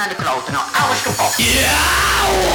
uiting alles naar de kloten. Nou, alles kapot.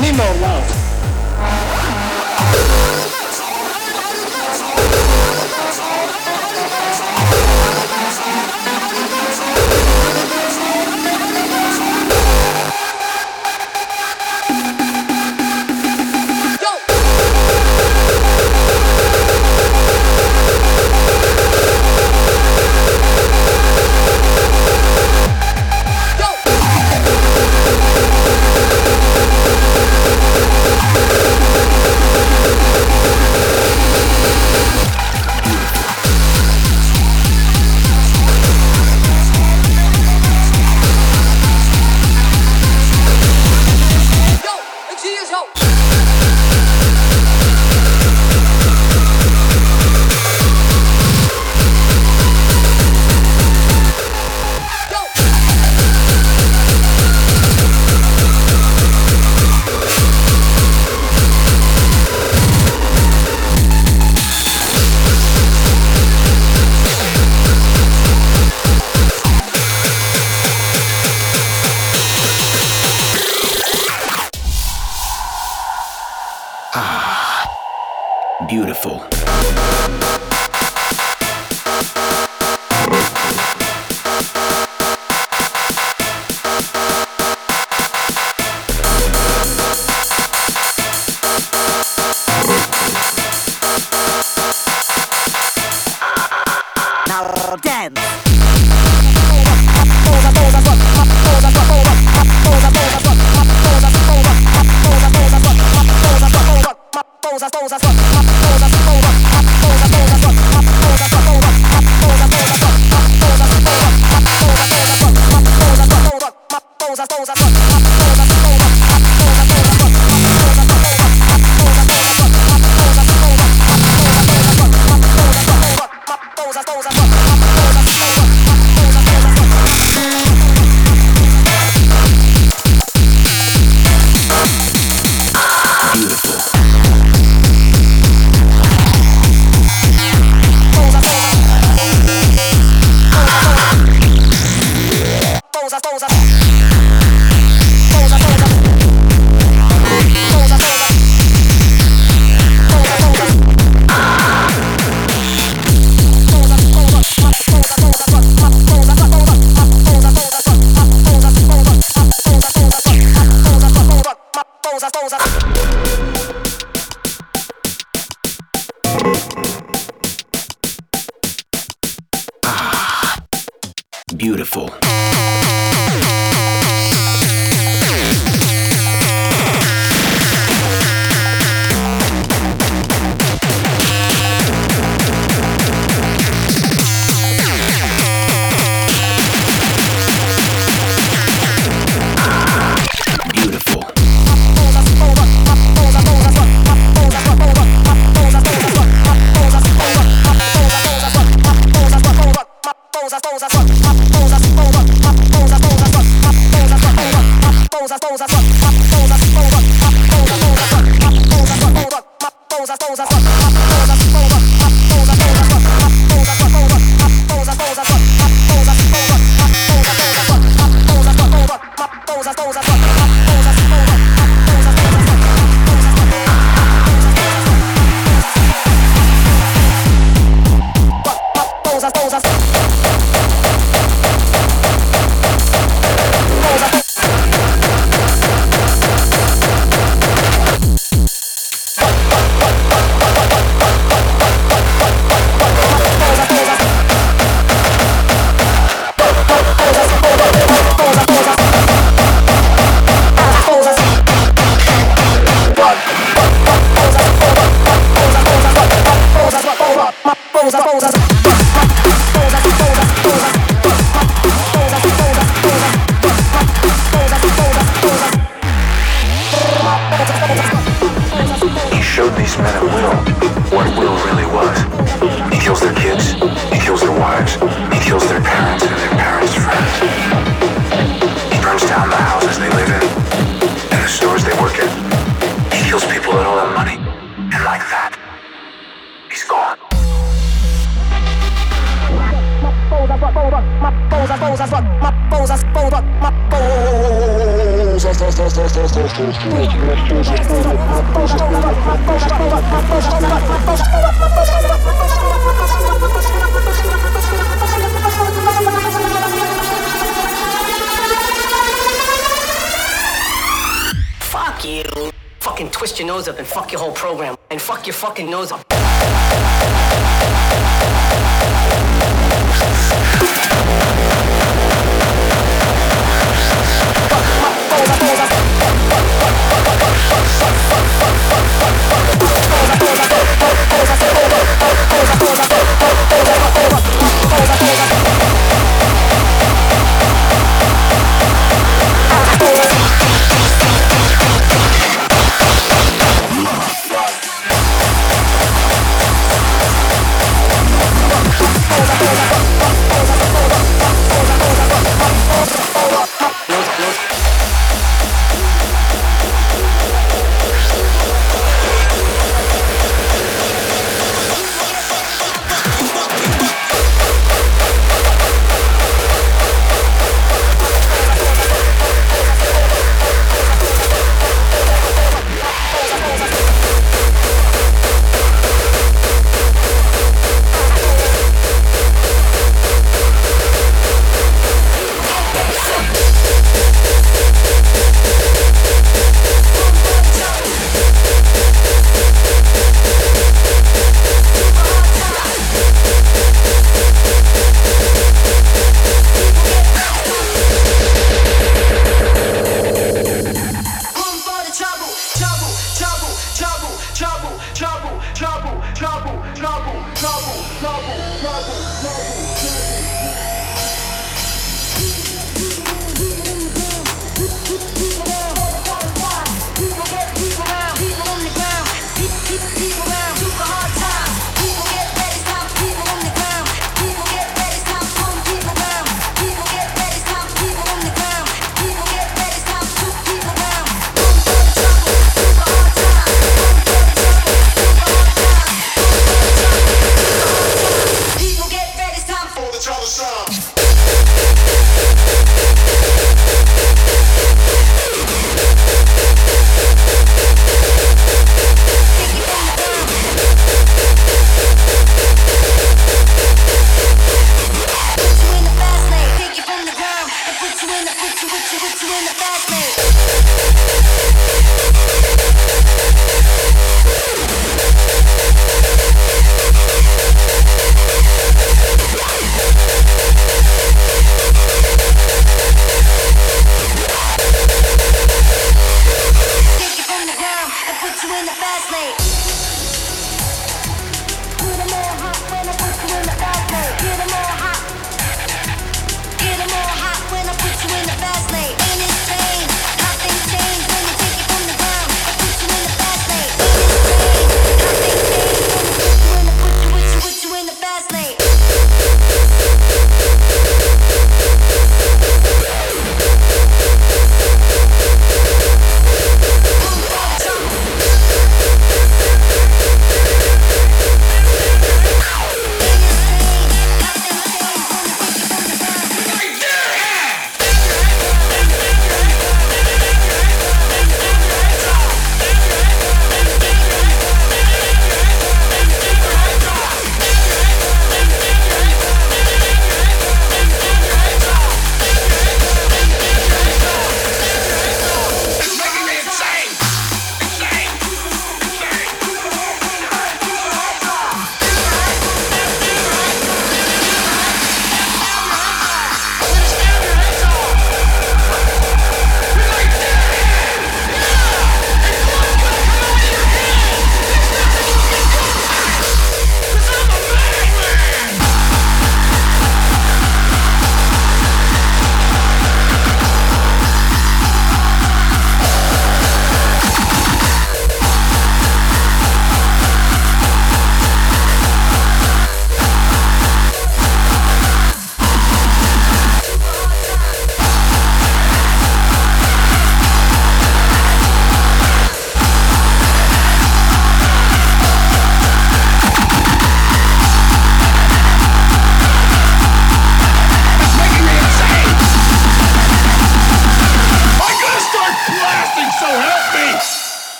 Het is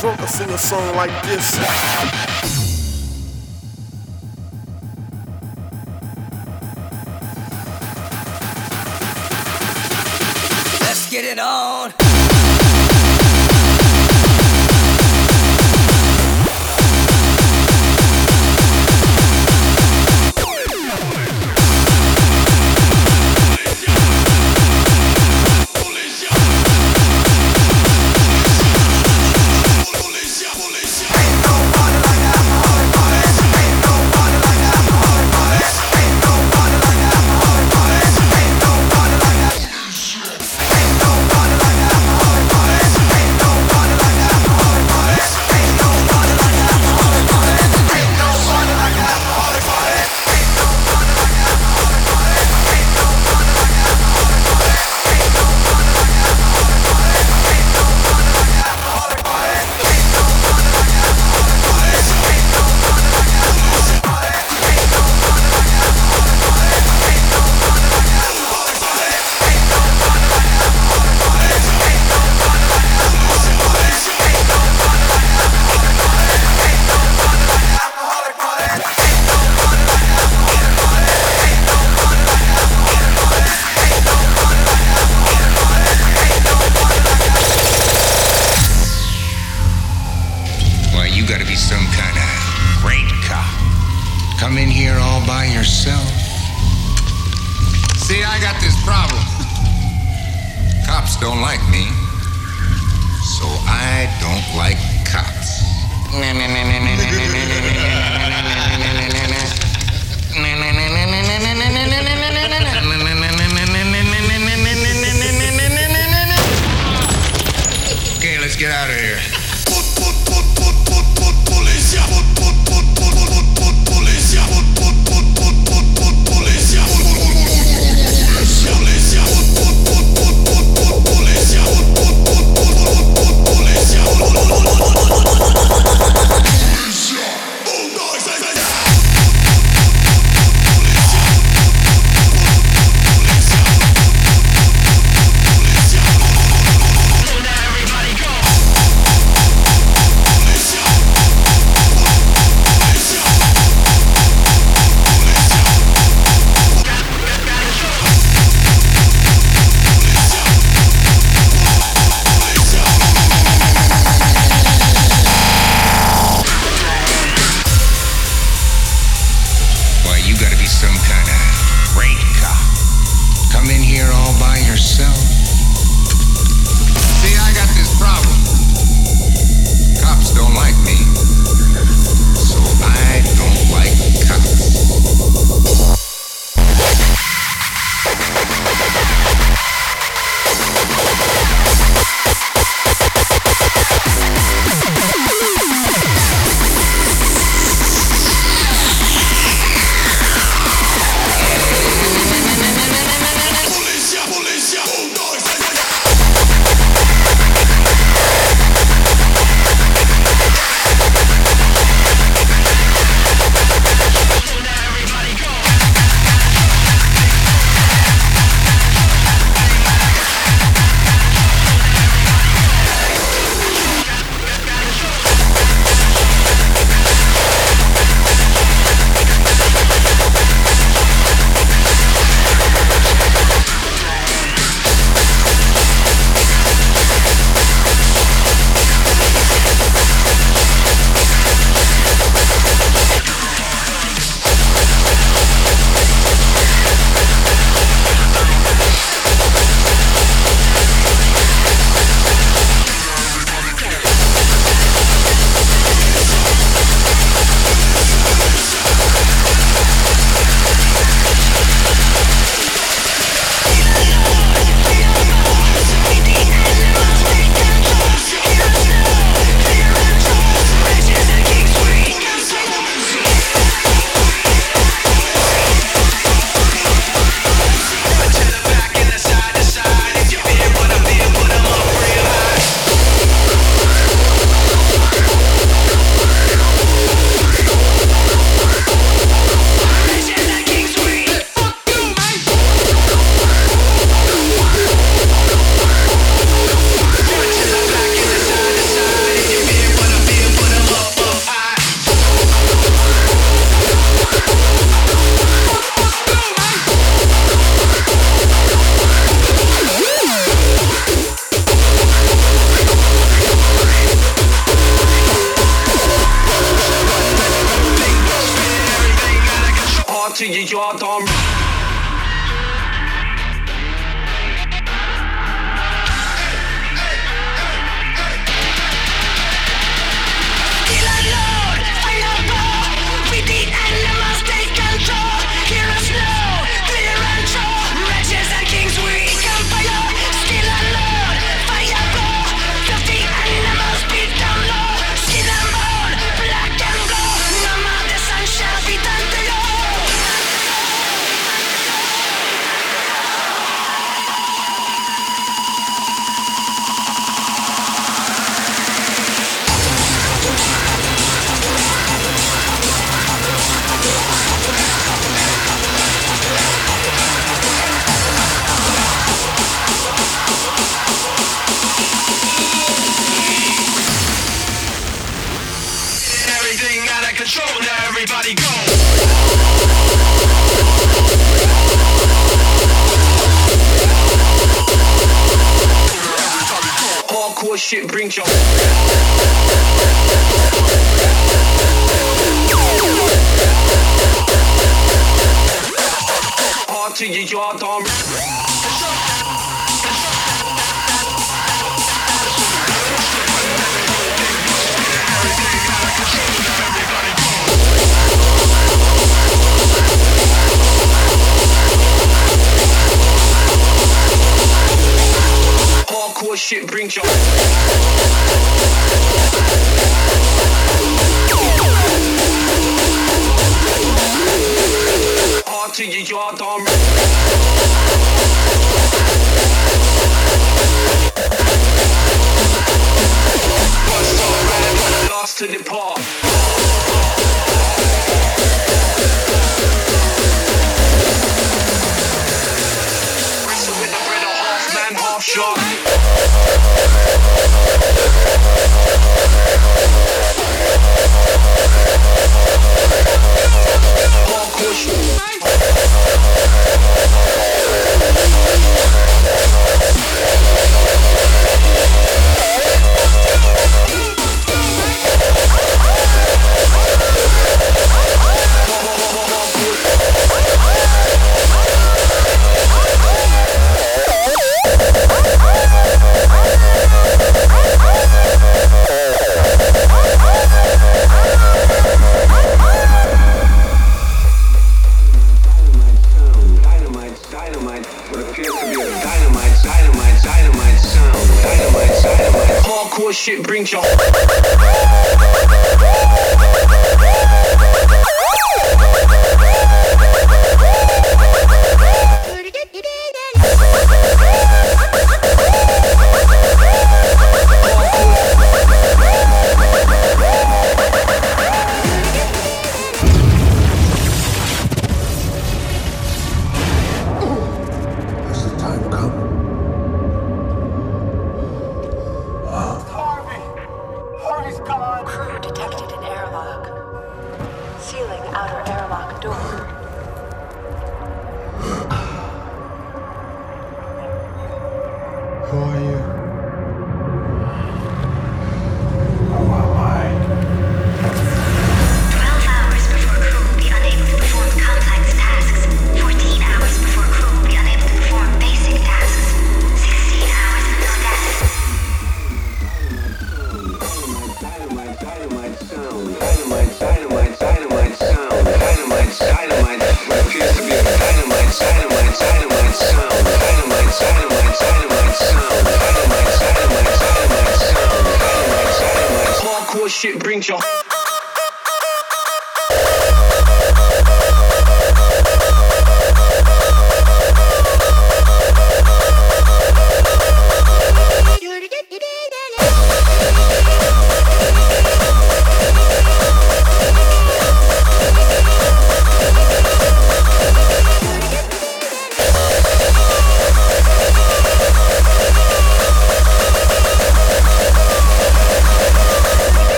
drunk I sing a song like this.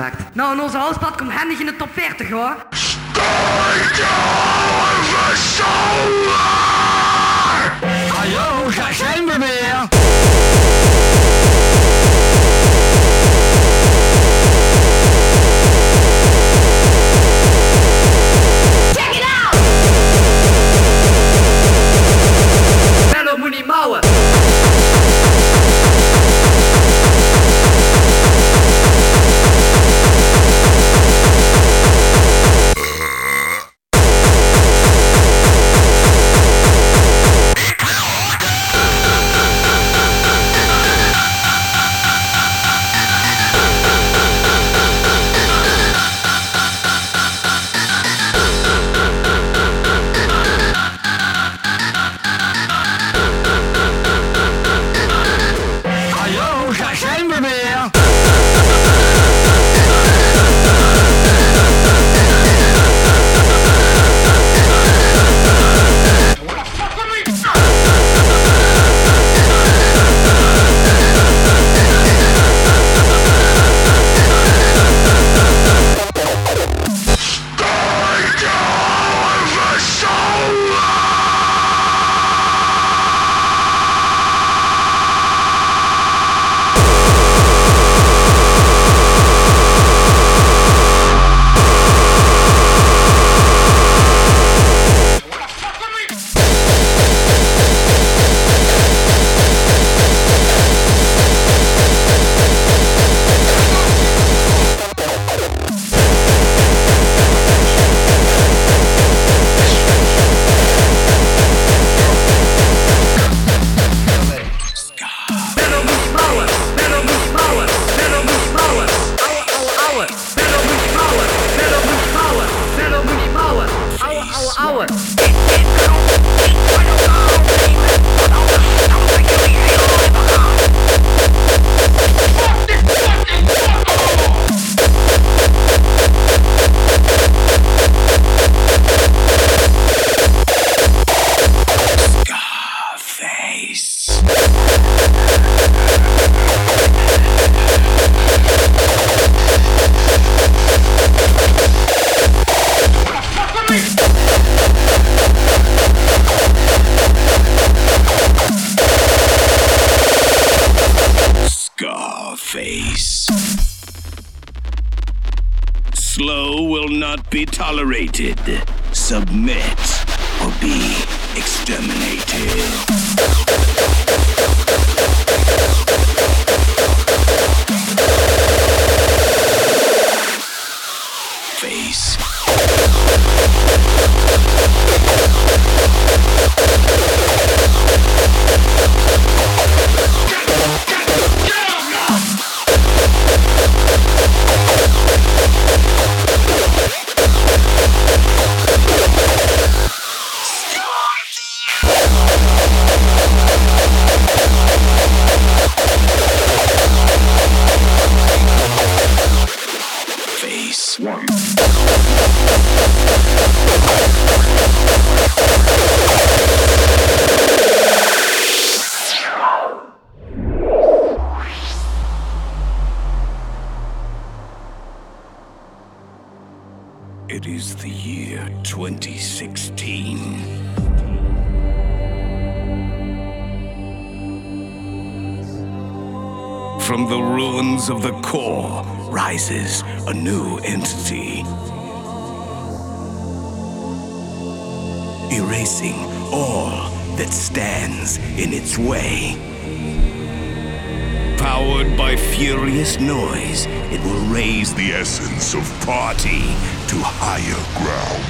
Act. submit, or be exterminated. essence of party to higher ground.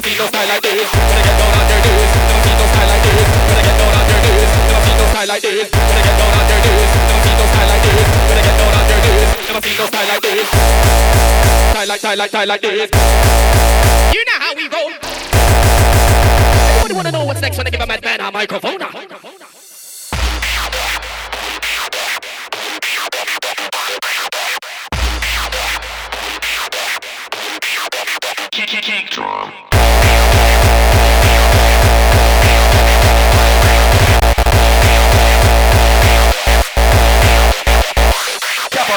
See no style like this. I get down on their knees, see no style like this. I get down on their knees, see no style like this. I get down on their knees, see no style like this. Style like this. Like, style like, this. You know how we roll. Everybody wanna know what's next when I give a madman a microphone? Kick, kick, kick, drum.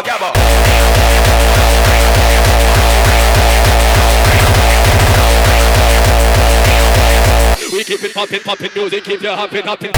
gabba, gabba. We keep it poppin', poppin' music, keep you hoppin', hoppin'.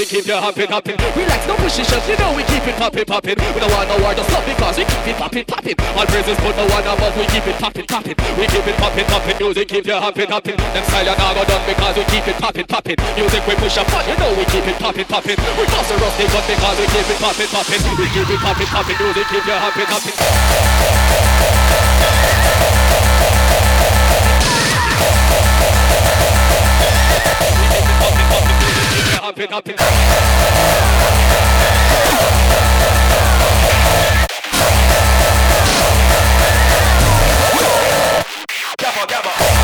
Music keep you hopping, hopping. Relax, no positions, you know we keep it popping, popping. We don't want no war, just stop because we keep it popping, popping. All praises put no one above, we keep it popping, popping. We keep it popping, popping. Music keep you hopping, hopping. Them style you now go done because we keep it popping, popping. Music we push up, you know we keep it popping, popping. We bust a rusty gun because we keep it popping, popping. We keep it popping, popping. Music keep you hopping, hopping. Hopping, hopping. Gabba, gabba.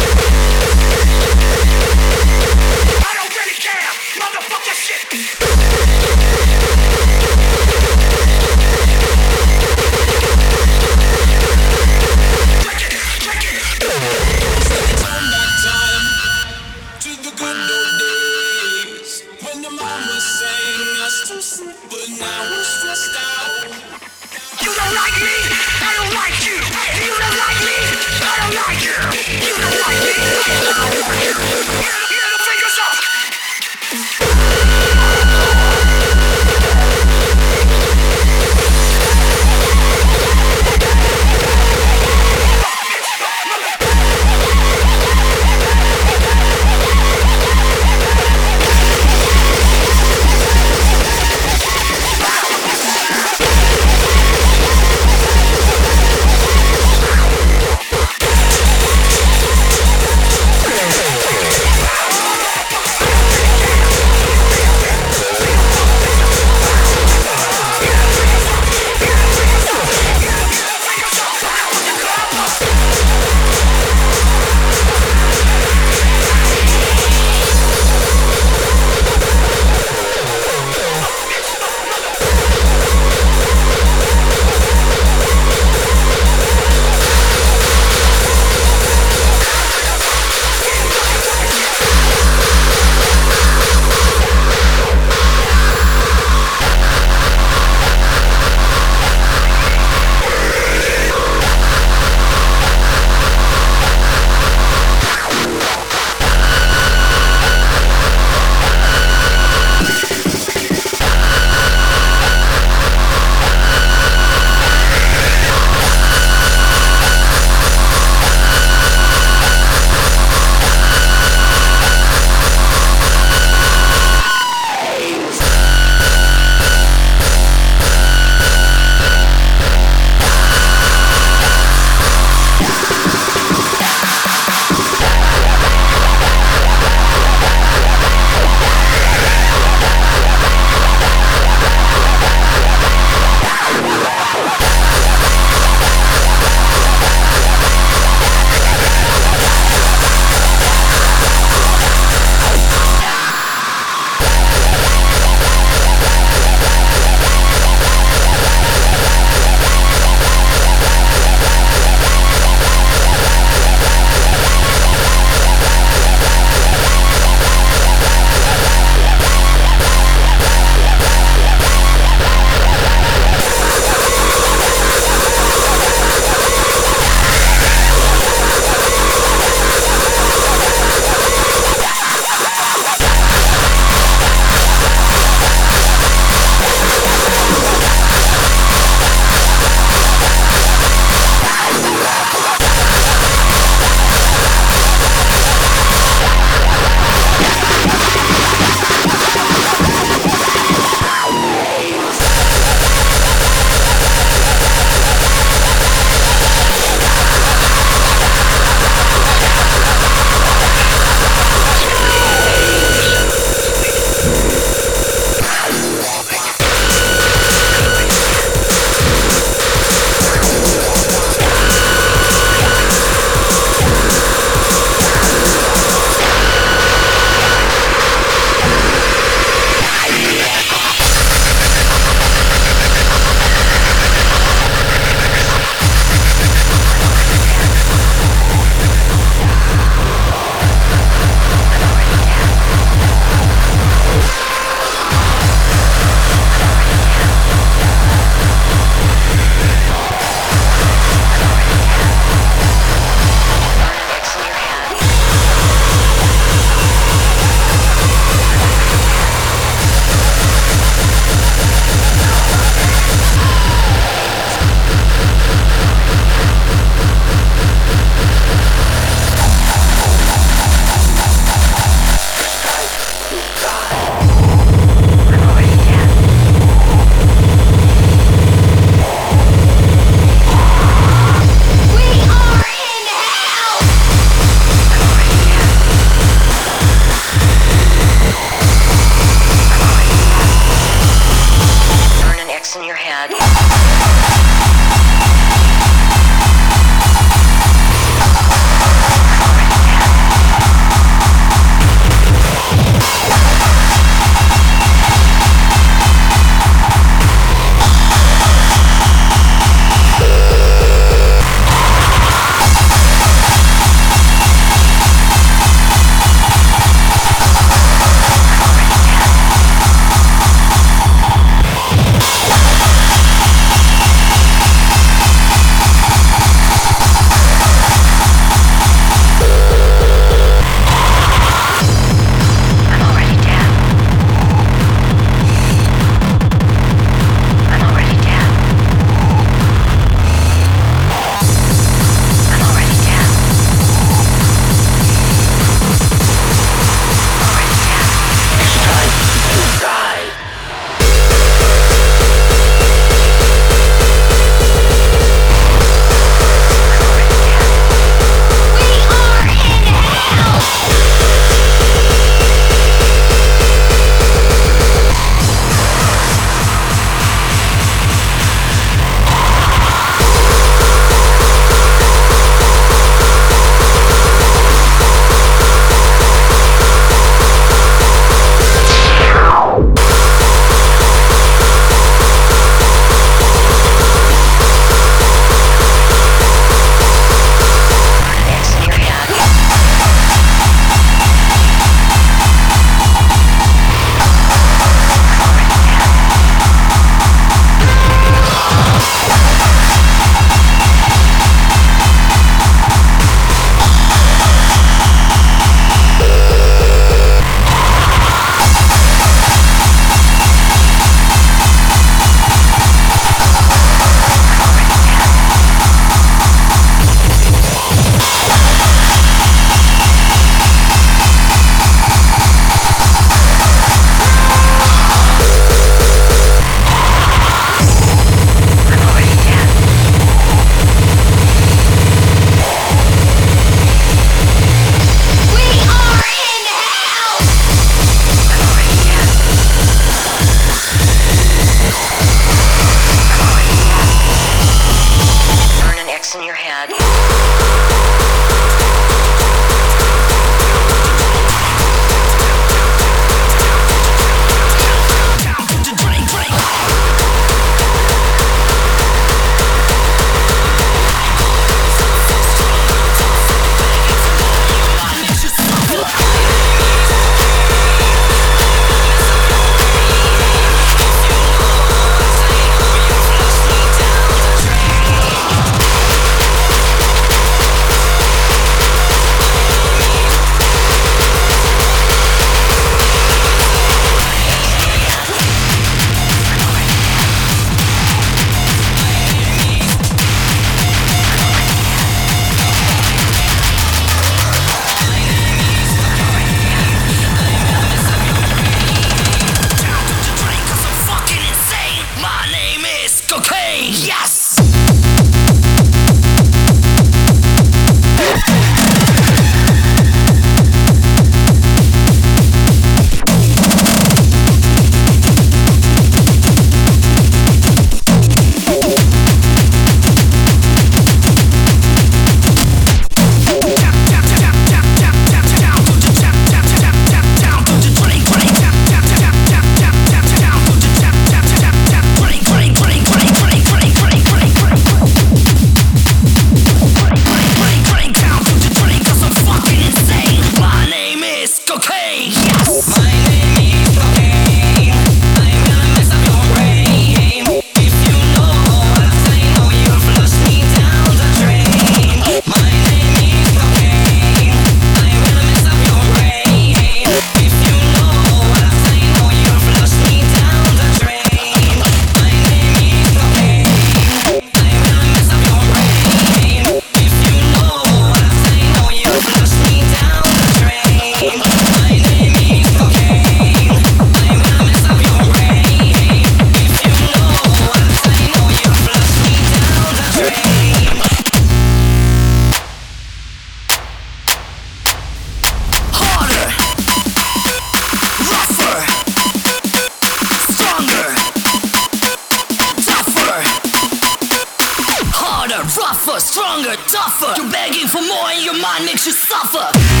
more and your mind makes you suffer.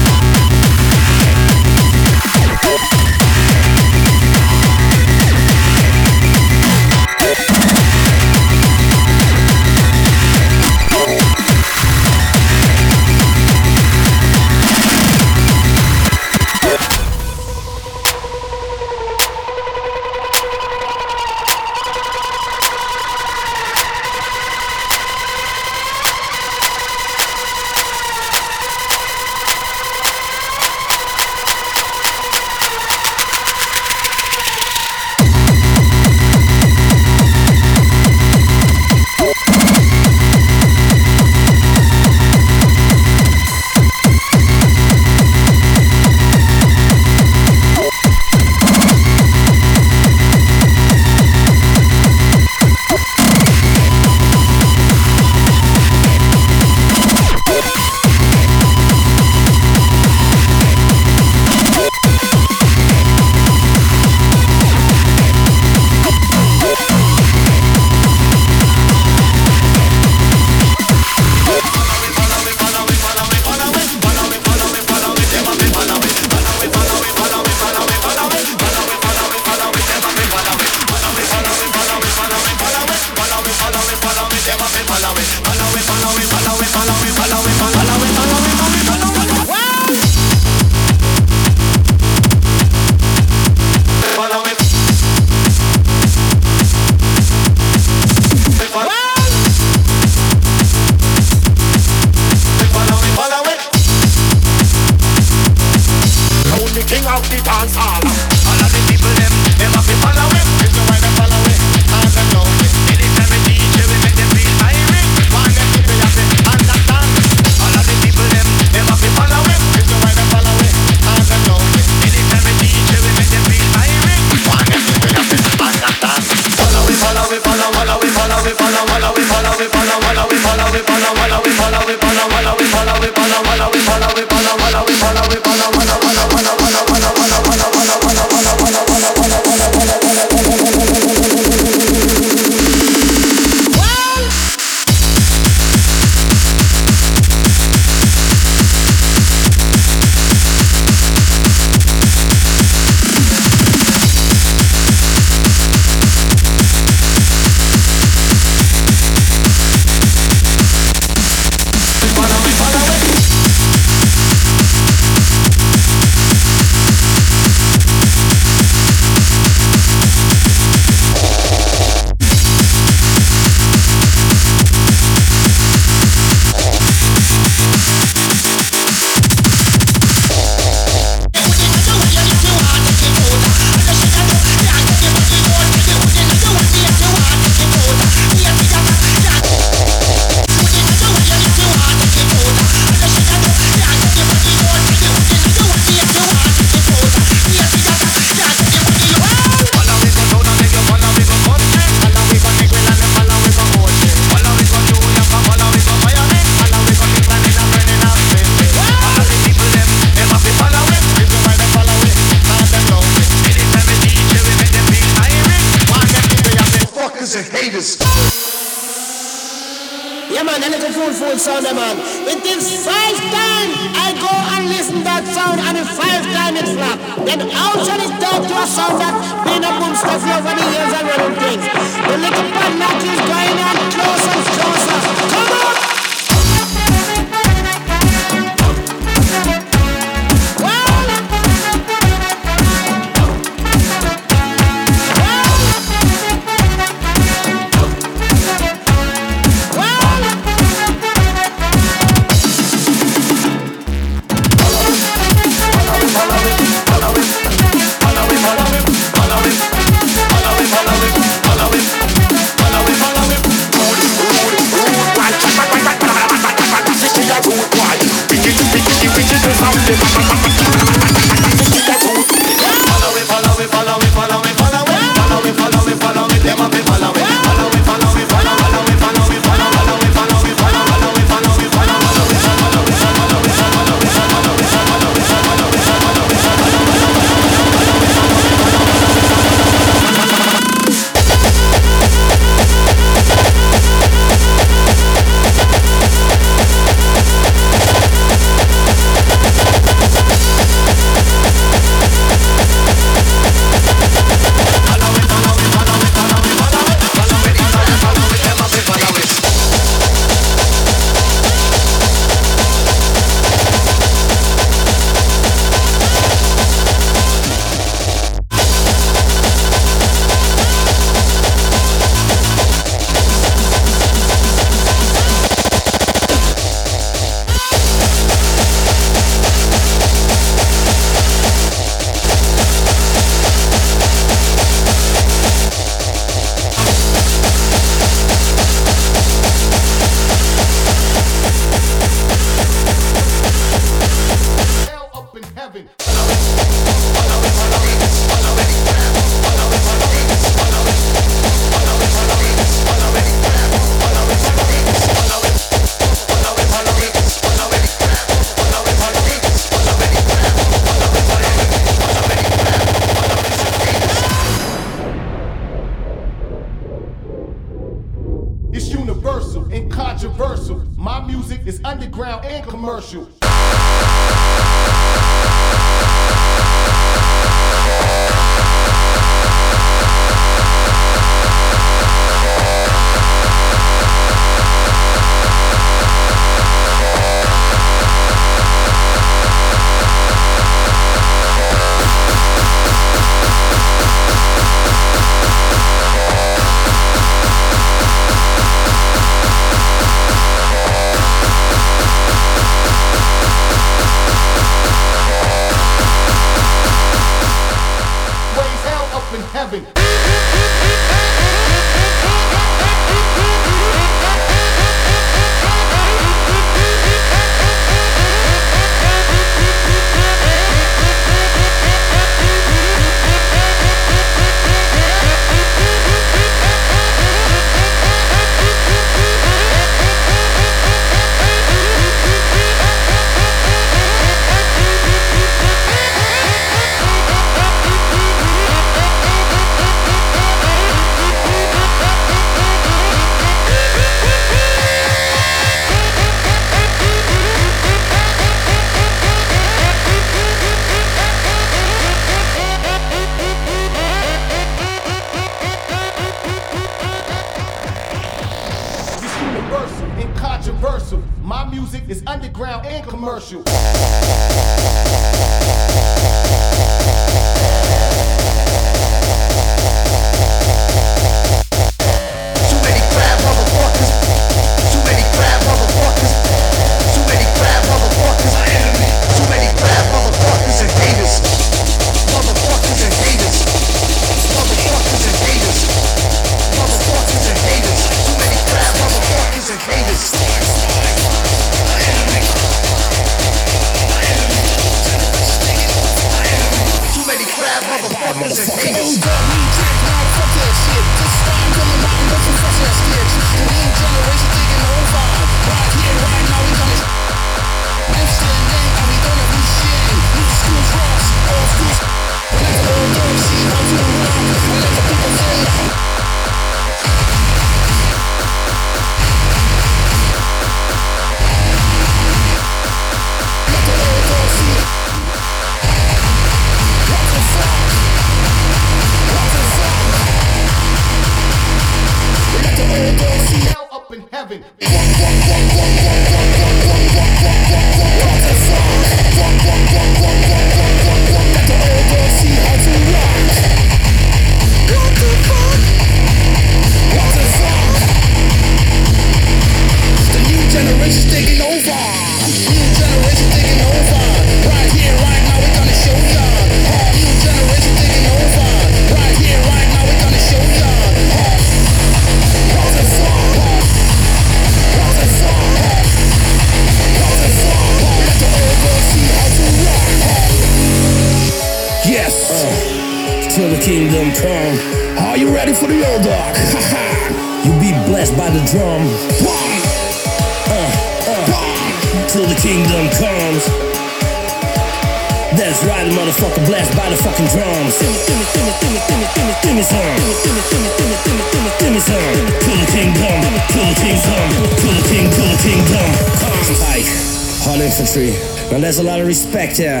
Now there's a lot of respect here,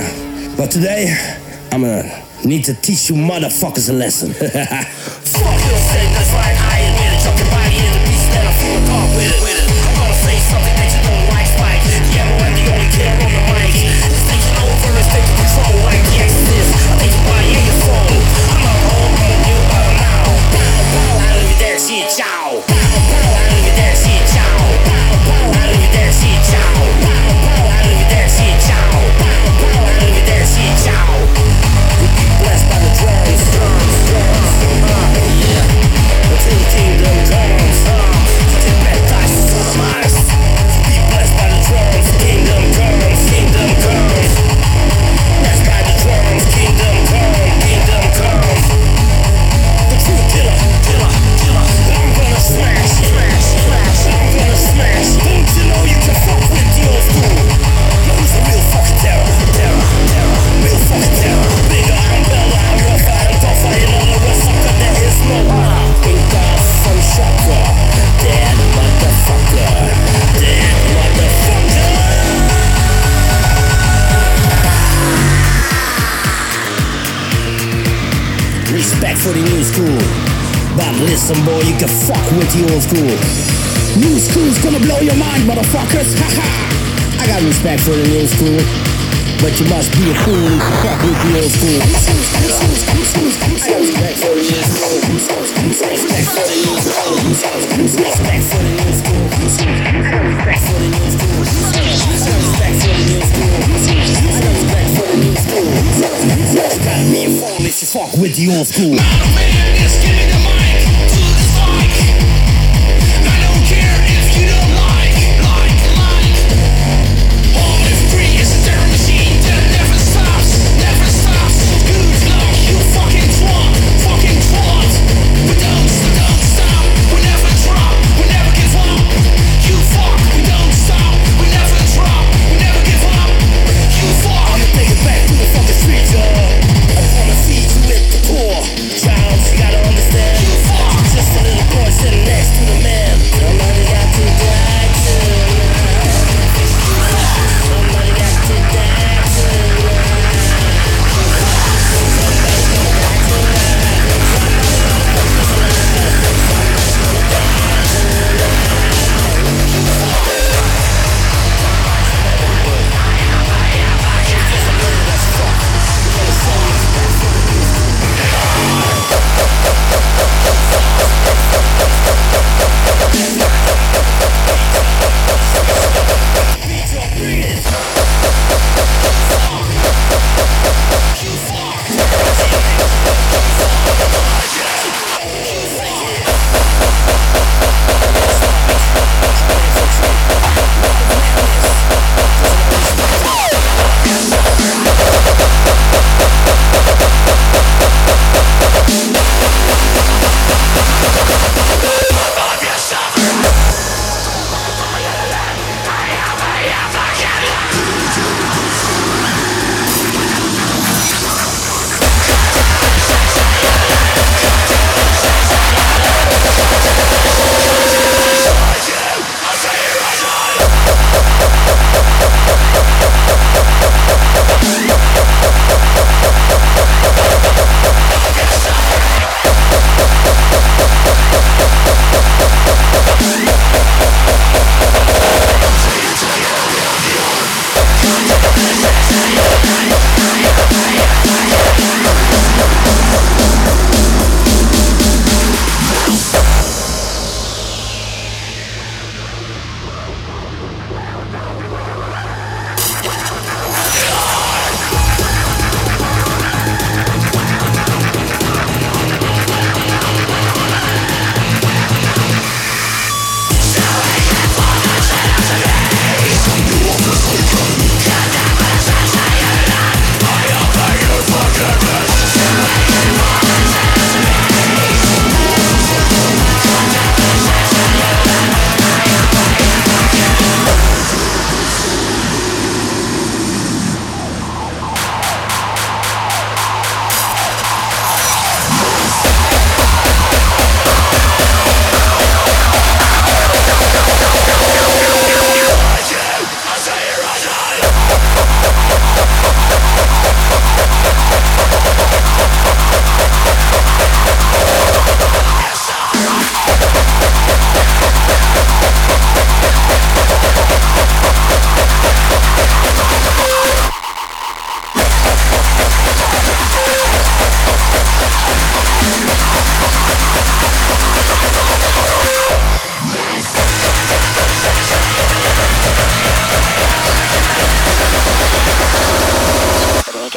but today I'm gonna need to teach you motherfuckers a lesson. you on school.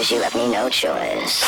Cause you left me no choice.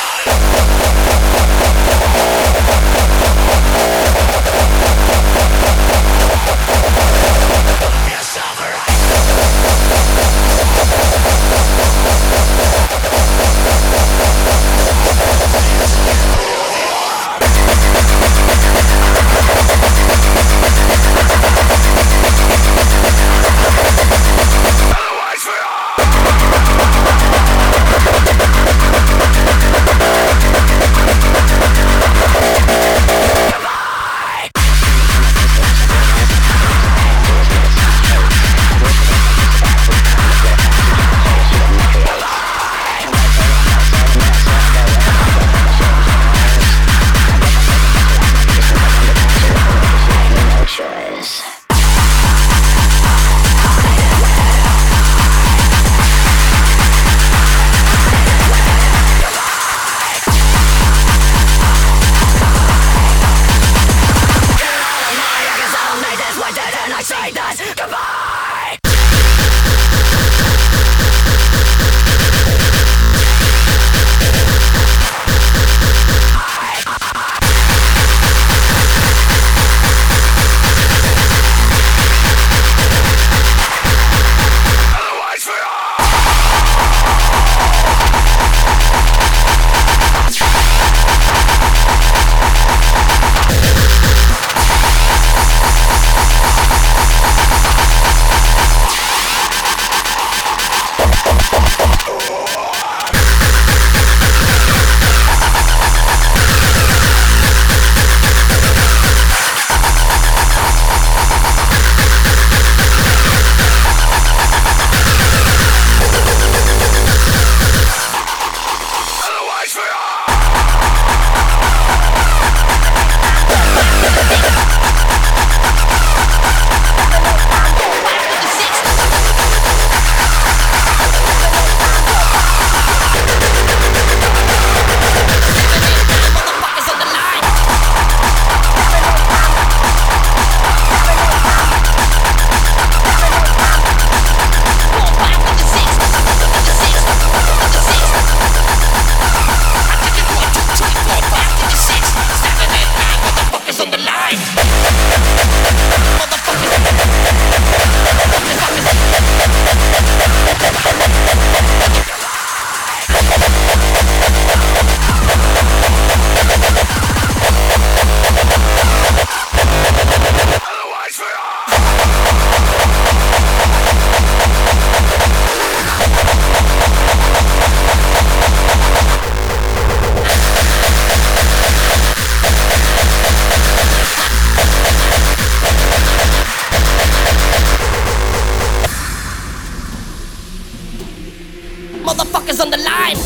Motherfuckers on the line.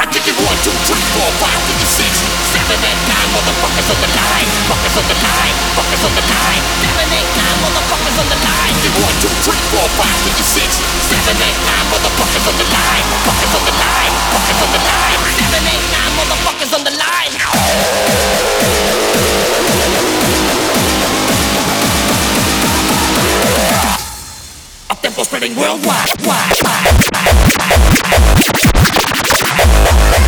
I kick it one, two, three, four, five, six, seven, eight, nine. Motherfuckers on the line. Fuckers on the line. Fuckers on the line. Seven, eight, nine. Motherfuckers on the line. Kick one, two, three, four, five, six, seven, eight, nine. Motherfuckers on the line. Fuckers on the line. Fuckers on the line. Seven, eight, nine. Motherfuckers on the line. Spreading worldwide. Wide, wide, Motherfuckers,